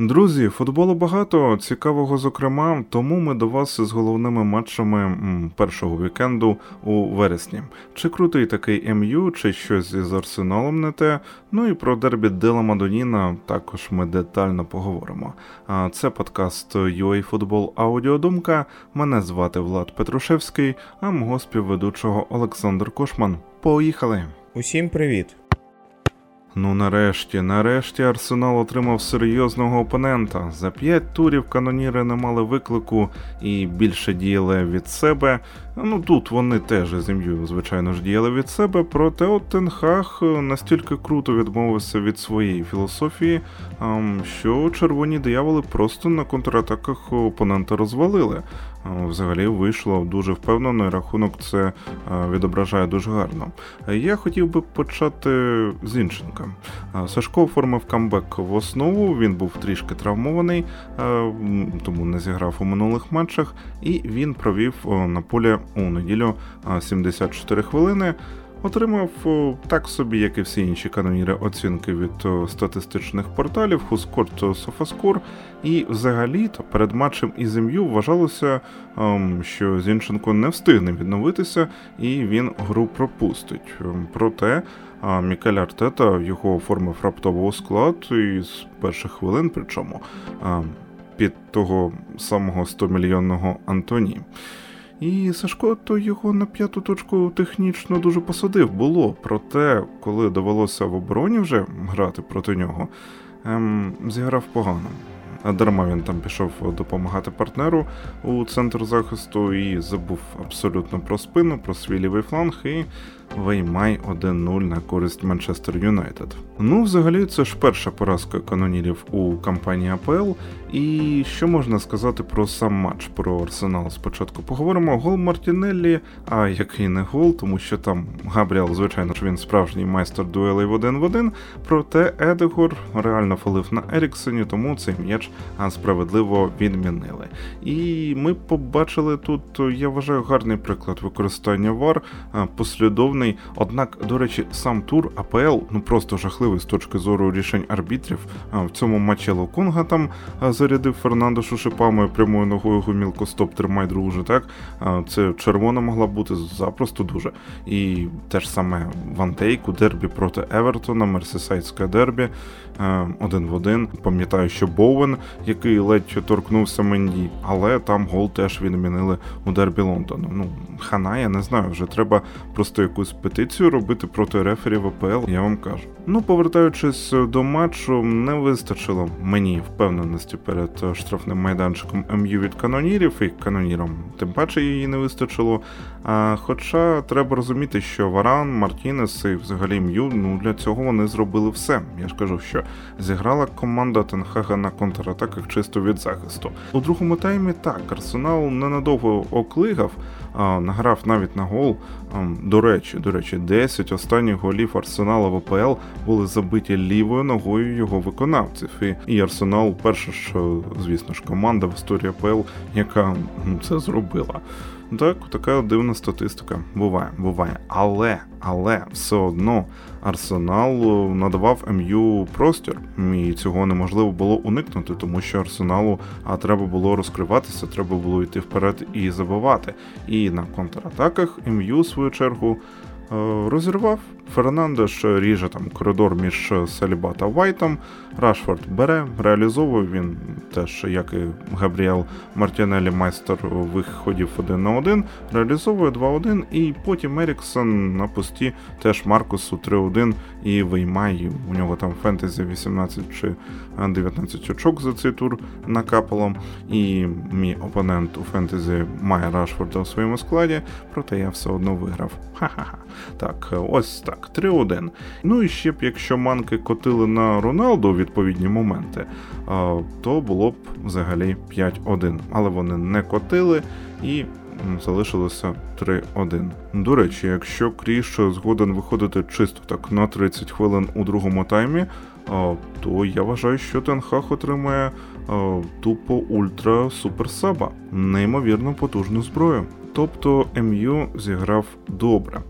Друзі, футболу багато цікавого, зокрема, тому ми до вас з головними матчами першого вікенду у вересні. Чи крутий такий МЮ, чи щось із арсеналом не те. Ну і про дербі Дела Мадоніна також ми детально поговоримо. А це подкаст UA Футбол Аудіодумка. Мене звати Влад Петрушевський, а мого співведучого Олександр Кошман. Поїхали! Усім привіт! Ну нарешті, нарешті Арсенал отримав серйозного опонента. За п'ять турів каноніри не мали виклику і більше діяли від себе. Ну тут вони теж зім'ю, звичайно ж, діяли від себе, проте Оттенхах настільки круто відмовився від своєї філософії, що червоні дияволи просто на контратаках опонента розвалили. Взагалі вийшло дуже впевнено, і рахунок це відображає дуже гарно. Я хотів би почати з Інченка. Сашко оформив камбек в основу, він був трішки травмований, тому не зіграв у минулих матчах, і він провів на полі у неділю 74 хвилини. Отримав так собі, як і всі інші каноніри, оцінки від статистичних порталів, Хускорт Софаскор. І взагалі-то перед матчем із ім'ю вважалося, ем, що Зінченко не встигне відновитися і він гру пропустить. Ем, проте Мікель Артета його оформив раптово у склад і з перших хвилин, причому під того самого 100-мільйонного Антоні. І Сашко то його на п'яту точку технічно дуже посадив було. Проте, коли довелося в обороні вже грати проти нього, ем, зіграв погано. А дарма він там пішов допомагати партнеру у центр захисту і забув абсолютно про спину, про свій лівий фланг. і Веймай 1-0 на користь Манчестер Юнайтед. Ну, взагалі, це ж перша поразка канонірів у кампанії АПЛ. І що можна сказати про сам матч про Арсенал? Спочатку поговоримо. Гол Мартінеллі, а який не гол, тому що там Габріел, звичайно ж, він справжній майстер дуелей в один в один. Проте Едегор реально фалив на Еріксені, тому цей м'яч справедливо відмінили. І ми побачили тут, я вважаю, гарний приклад використання ВАР послідовно жахливий. Однак, до речі, сам тур АПЛ ну просто жахливий з точки зору рішень арбітрів. В цьому матчі Локонга там зарядив Фернандо шипами прямою ногою гумілку стоп, тримай друже. Так це червона могла бути запросто дуже. І те ж саме Вантейк у дербі проти Евертона, Мерсисайдське дербі один в один. Пам'ятаю, що Боуен, який ледь торкнувся Менді, але там гол теж відмінили у дербі Лондону. Ну, хана, я не знаю, вже треба просто якусь якусь петицію робити проти рефері в АПЛ, я вам кажу. Ну, повертаючись до матчу, не вистачило мені впевненості перед штрафним майданчиком МЮ від канонірів, і канонірам тим паче її не вистачило. А, Хоча треба розуміти, що Варан, Мартінес і взагалі М'ю, ну для цього вони зробили все. Я ж кажу, що зіграла команда Тенхага на контратаках чисто від захисту. У другому таймі так, Арсенал ненадовго оклигав, а, награв навіть на гол. До речі, до речі, 10 останніх голів Арсенала в АПЛ були забиті лівою ногою його виконавців. І, і Арсенал, перша ж, звісно ж, команда в історії АПЛ, яка це зробила. Так, така дивна статистика. Буває, буває. Але, але все одно Арсенал надавав МЮ простір, і цього неможливо було уникнути, тому що Арсеналу а треба було розкриватися, треба було йти вперед і забивати. І на контратаках МЮ, в свою чергу, Е, розірвав. Фернандеш ріже там коридор між Саліба та Вайтом. Рашфорд бере, реалізовує він теж, як і Габріел Мартінелі, майстер виходів один на один, реалізовує 2-1, і потім Еріксон на пусті теж Маркусу 3-1 і виймає. У нього там фентезі 18 чи 19 очок за цей тур накапало. І мій опонент у фентезі має Рашфорда у своєму складі, проте я все одно виграв. Ха-ха-ха. Так, ось так, 3-1. Ну і ще б, якщо манки котили на Роналду у відповідні моменти, то було б взагалі 5-1. Але вони не котили і. Залишилося 3-1. До речі, якщо Кріш згоден виходити чисто так на 30 хвилин у другому таймі, то я вважаю, що Тенхах отримає тупо ультра суперсаба, неймовірно потужну зброю. Тобто МЮ зіграв добре,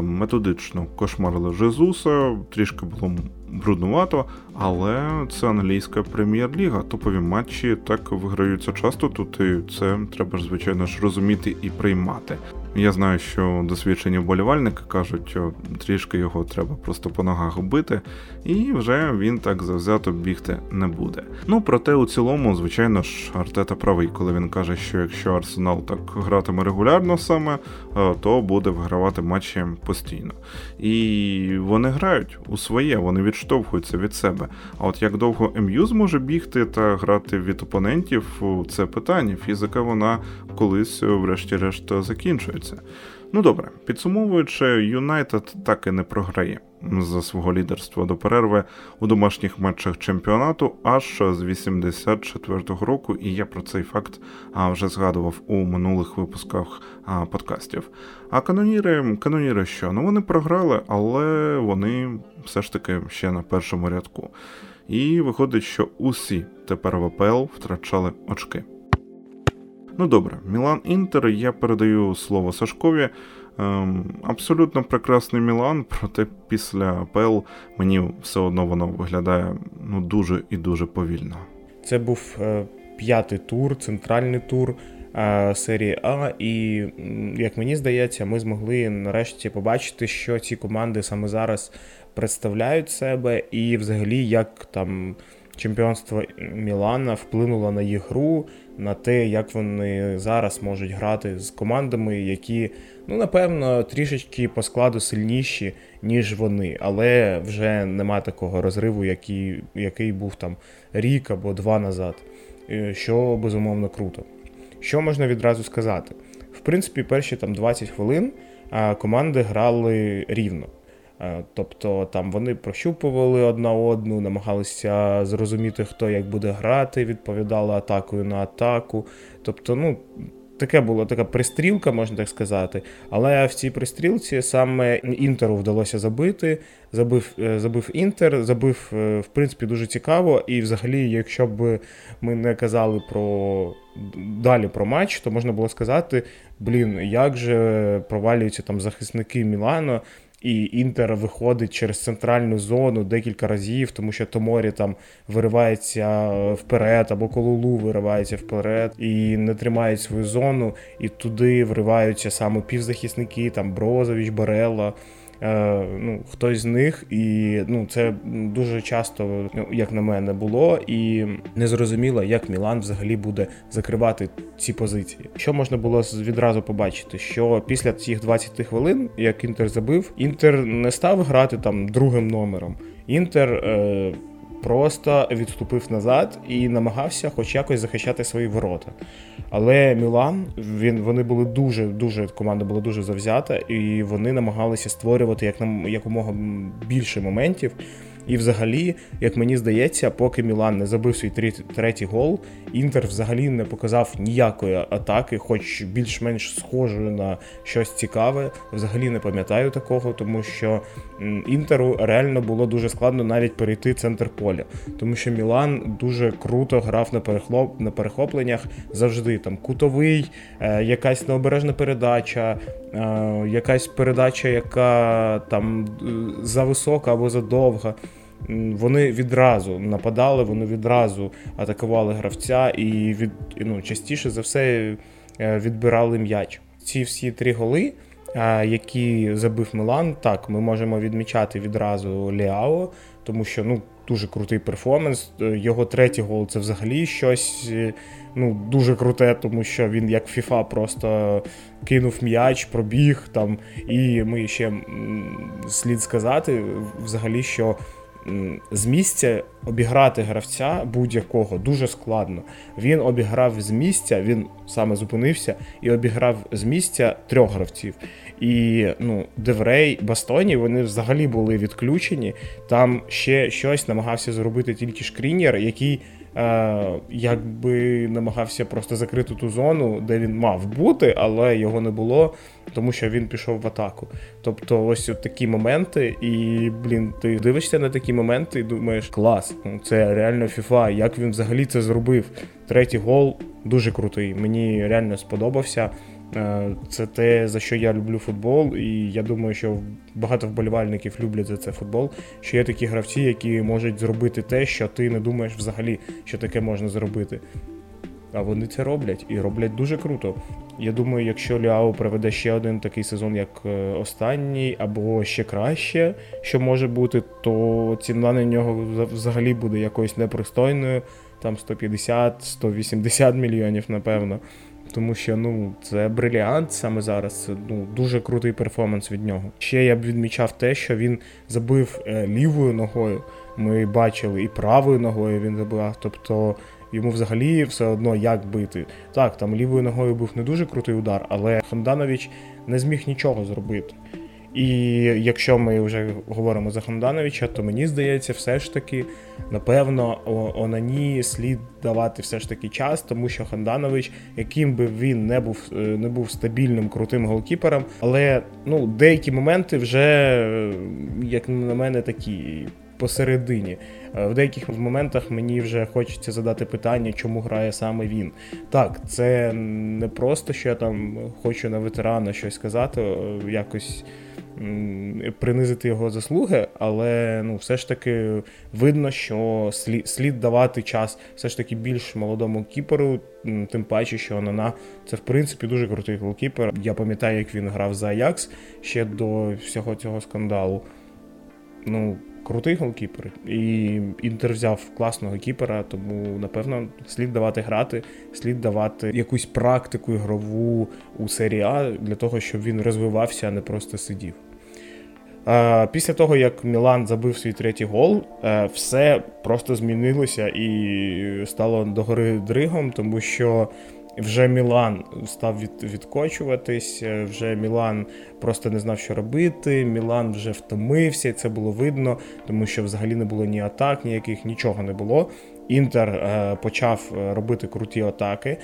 методично кошмарили Жезуса, трішки було бруднувато, але це англійська прем'єр-ліга. Топові матчі так виграються часто. Тут і це треба звичайно ж розуміти і приймати. Я знаю, що досвідчені вболівальники кажуть, що трішки його треба просто по ногах бити, і вже він так завзято бігти не буде. Ну проте у цілому, звичайно ж, Артета правий, коли він каже, що якщо Арсенал так гратиме регулярно саме, е, то буде вигравати матчі постійно. І вони грають у своє, вони відштовхуються від себе. А от як довго МЮ зможе бігти та грати від опонентів, це питання. Фізика вона колись, врешті-решт, закінчується. Ну добре, підсумовуючи, Юнайтед так і не програє за свого лідерства до перерви у домашніх матчах чемпіонату аж з 84-го року, і я про цей факт вже згадував у минулих випусках подкастів. А каноніри, каноніри що? Ну вони програли, але вони все ж таки ще на першому рядку. І виходить, що усі тепер в АПЛ втрачали очки. Ну добре, Мілан Інтер, я передаю слово Сашкові. Ем, Абсолютно прекрасний Мілан, проте після АПЛ мені все одно воно виглядає ну дуже і дуже повільно. Це був е, п'ятий тур, центральний тур е, серії А, і як мені здається, ми змогли нарешті побачити, що ці команди саме зараз представляють себе, і взагалі як там чемпіонство Мілана вплинуло на їх гру, на те, як вони зараз можуть грати з командами, які, ну напевно, трішечки по складу сильніші, ніж вони, але вже нема такого розриву, який, який був там рік або два назад, е, що безумовно круто. Що можна відразу сказати? В принципі, перші там 20 хвилин команди грали рівно. Е, тобто там вони прощупували одна одну, намагалися зрозуміти, хто як буде грати, відповідали атакою на атаку. Тобто, ну. Таке була така пристрілка, можна так сказати. Але в цій пристрілці саме інтеру вдалося забити. Забив е, забив інтер, забив, е, в принципі, дуже цікаво. І взагалі, якщо б ми не казали про далі про матч, то можна було сказати: блін, як же провалюються там захисники Мілано і Інтер виходить через центральну зону декілька разів, тому що Томорі там виривається вперед, або Колулу виривається вперед і не тримають свою зону, і туди вриваються саме півзахисники, там Брозович, Барелла. Е, ну, хтось з них, і ну, це дуже часто, ну, як на мене, було, і не зрозуміло, як Мілан взагалі буде закривати ці позиції. Що можна було відразу побачити? Що після цих 20 хвилин, як Інтер забив, Інтер не став грати там другим номером. Інтер. Е, Просто відступив назад і намагався хоч якось захищати свої ворота. Але Мілан він вони були дуже дуже команда була дуже завзята, і вони намагалися створювати як якомога більше моментів. І, взагалі, як мені здається, поки Мілан не забив свій третій гол, Інтер взагалі не показав ніякої атаки, хоч більш-менш схожою на щось цікаве. Взагалі не пам'ятаю такого, тому що Інтеру реально було дуже складно навіть перейти центр поля, тому що Мілан дуже круто грав на перехлоп на перехопленнях завжди. Там кутовий, е, якась необережна передача, е, якась передача, яка там е, зависока або задовга. Вони відразу нападали, вони відразу атакували гравця і від ну, частіше за все е, відбирали м'яч. Ці всі три голи, е, які забив Милан, так ми можемо відмічати відразу Ліао, тому що ну дуже крутий перформанс. Е, його третій гол це взагалі щось ну, дуже круте, тому що він як FIFA просто кинув м'яч, пробіг там. І ми ще слід сказати, взагалі, що з місця обіграти гравця будь-якого дуже складно. Він обіграв з місця, він саме зупинився і обіграв з місця трьох гравців. І ну, Деврей, Бастоні вони взагалі були відключені. Там ще щось намагався зробити тільки шкрінєр, який якби намагався просто закрити ту зону, де він мав бути, але його не було, тому що він пішов в атаку. Тобто, ось от такі моменти, і блін, ти дивишся на такі моменти і думаєш, клас, ну, це реально фіфа. як він взагалі це зробив. Третій гол дуже крутий. Мені реально сподобався. Е, це те, за що я люблю футбол, і я думаю, що багато вболівальників люблять за це футбол. Що є такі гравці, які можуть зробити те, що ти не думаєш взагалі, що таке можна зробити. А вони це роблять і роблять дуже круто. Я думаю, якщо Ліао проведе ще один такий сезон, як е, останній, або ще краще, що може бути, то ціна на нього взагалі буде якоюсь непристойною. Там 150-180 мільйонів, напевно. Тому що ну це бриліант саме зараз. Це ну дуже крутий перформанс від нього. Ще я б відмічав те, що він забив е, лівою ногою. Ми бачили і правою ногою він забивав. Тобто йому взагалі все одно як бити. Так, там лівою ногою був не дуже крутий удар, але Ханданович не зміг нічого зробити. І якщо ми вже говоримо за Хандановича, то мені здається, все ж таки, напевно, Онані слід давати все ж таки час, тому що Ханданович, яким би він не був е, не був стабільним крутим голкіпером, але ну, деякі моменти вже, е, як на мене, такі посередині. Е, в деяких моментах мені вже хочеться задати питання, чому грає саме він. Так, це не просто що я там хочу на ветерана щось сказати, якось. Принизити його заслуги, але ну, все ж таки видно, що слід слід давати час все ж таки більш молодому кіперу, тим паче, що Нана це в принципі дуже крутий голкіпер. Я пам'ятаю, як він грав за Аякс ще до всього цього скандалу. Ну, крутий голкіпер. І Інтер взяв класного кіпера, тому напевно слід давати грати, слід давати якусь практику ігрову у серії А для того, щоб він розвивався, а не просто сидів. Після того, як Мілан забив свій третій гол, е, все просто змінилося і стало догори дригом, тому що вже Мілан став від, відкочуватись, е, вже Мілан просто не знав, що робити. Мілан вже втомився, це було видно, тому що взагалі не було ні атак, ніяких нічого не було. Інтер е, почав робити круті атаки.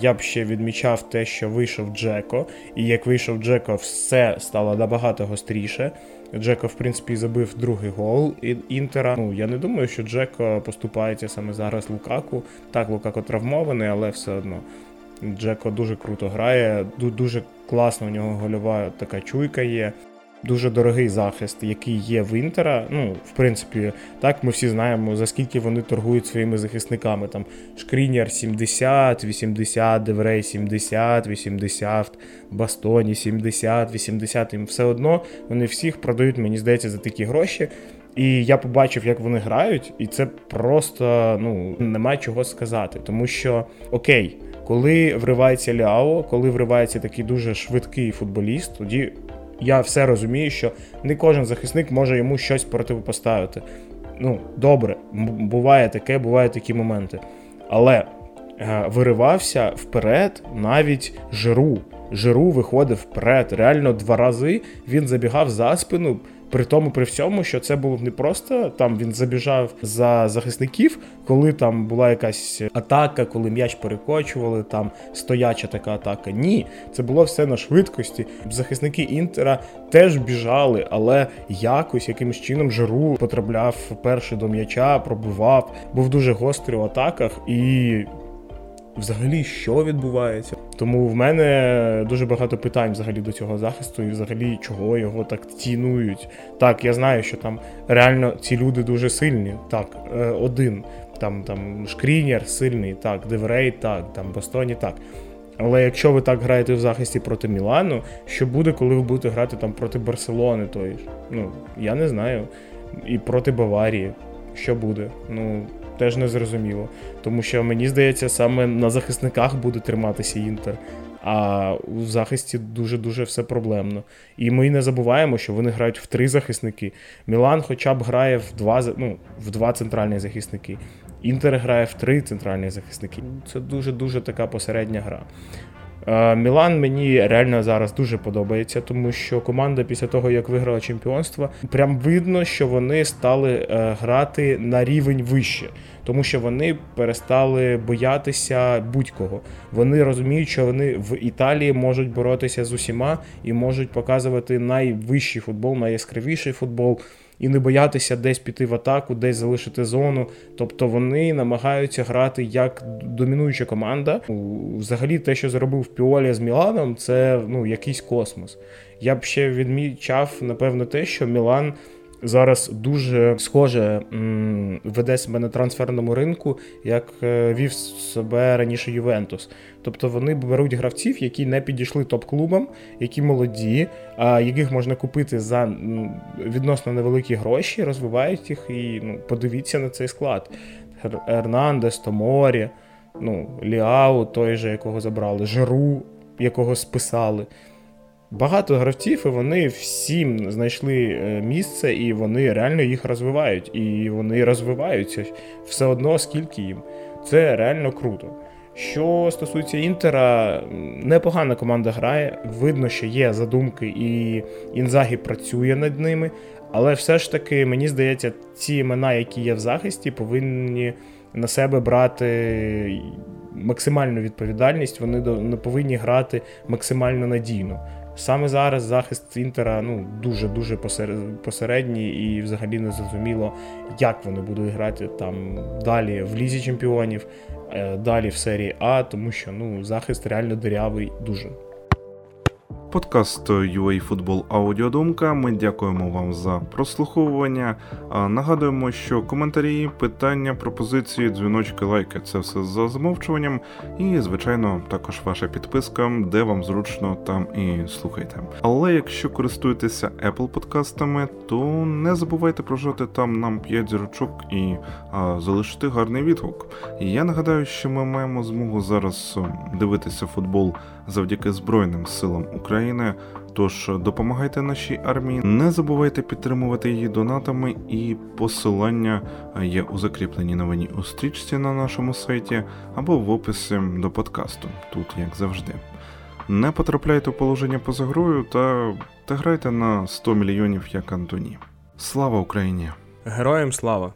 Я б ще відмічав те, що вийшов Джеко, і як вийшов Джеко, все стало набагато гостріше. Джеко, в принципі, забив другий гол Інтера. Ну я не думаю, що Джеко поступається саме зараз Лукаку. Так, Лукако травмований, але все одно. Джеко дуже круто грає, дуже класно у нього гольова така чуйка є дуже дорогий захист, який є в Інтера. Ну, в принципі, так ми всі знаємо, за скільки вони торгують своїми захисниками. Там Шкрінєр 70, 80, Деврей 70, 80, Бастоні 70, 80. Їм все одно вони всіх продають, мені здається, за такі гроші. І я побачив, як вони грають, і це просто ну немає чого сказати. Тому що окей, коли вривається Ляо, коли вривається такий дуже швидкий футболіст, тоді я все розумію, що не кожен захисник може йому щось протипоставити. Ну, добре, буває таке, бувають такі моменти. Але е, виривався вперед навіть Жиру. Жиру виходив вперед. Реально два рази він забігав за спину. При тому, при всьому, що це було не просто там він забіжав за захисників, коли там була якась атака, коли м'яч перекочували, там стояча така атака. Ні, це було все на швидкості. Захисники Інтера теж біжали, але якось якимось чином Жиру потрапляв перший до м'яча, пробував, був дуже гострий у атаках і взагалі що відбувається. Тому в мене дуже багато питань взагалі до цього захисту і взагалі чого його так цінують. Так, я знаю, що там реально ці люди дуже сильні. Так, е, один там там Шкрінєр сильний, так, Деврей, так, там Бастоні, так. Але якщо ви так граєте в захисті проти Мілану, що буде, коли ви будете грати там проти Барселони, то ну я не знаю. І проти Баварії, що буде? Ну теж не зрозуміло. Тому що мені здається, саме на захисниках буде триматися Інтер. А у захисті дуже-дуже все проблемно. І ми не забуваємо, що вони грають в три захисники. Мілан хоча б грає в два ну, в два центральні захисники. Інтер грає в три центральні захисники. Це дуже-дуже така посередня гра. Е, Мілан мені реально зараз дуже подобається, тому що команда після того, як виграла чемпіонство, прям видно, що вони стали е, грати на рівень вище, тому що вони перестали боятися будь-кого. Вони розуміють, що вони в Італії можуть боротися з усіма і можуть показувати найвищий футбол, найяскравіший футбол. І не боятися десь піти в атаку, десь залишити зону. Тобто вони намагаються грати як домінуюча команда. Взагалі, те, що зробив Піолі з Міланом, це ну якийсь космос. Я б ще відмічав, напевно, те, що Мілан зараз дуже схоже веде себе на трансферному ринку, як е, вів себе раніше Ювентус. Тобто вони беруть гравців, які не підійшли топ-клубам, які молоді, а яких можна купити за відносно невеликі гроші, розвивають їх і ну, подивіться на цей склад. Ернандес, Томорі, ну, Ліау, той же, якого забрали, Жиру, якого списали. Багато гравців, і вони всім знайшли е, місце, і вони реально їх розвивають. І вони розвиваються все одно, скільки їм. Це реально круто. Що стосується Інтера, непогана команда грає. Видно, що є задумки, і Інзагі працює над ними. Але все ж таки, мені здається, ці імена, які є в захисті, повинні на себе брати максимальну відповідальність. Вони не повинні грати максимально надійно. Саме зараз захист Інтера ну, дуже-дуже посередній і взагалі не зрозуміло, як вони будуть грати там далі в Лізі Чемпіонів, е, далі в серії А, тому що ну, захист реально дирявий дуже. Подкаст UA Футбол Аудіодумка. Ми дякуємо вам за прослуховування. Нагадуємо, що коментарі, питання, пропозиції, дзвіночки, лайки це все за замовчуванням. І, звичайно, також ваша підписка, де вам зручно там і слухайте. Але якщо користуєтеся Apple подкастами, то не забувайте прожати там нам 5 зірочок і а, залишити гарний відгук. Я нагадаю, що ми маємо змогу зараз дивитися футбол завдяки Збройним силам України. Тож допомагайте нашій армії, не забувайте підтримувати її донатами, і посилання є у закріпленій новині у стрічці на нашому сайті або в описі до подкасту, тут як завжди. Не потрапляйте у положення поза грою та, та грайте на 100 мільйонів як Антоні. Слава Україні! Героям слава!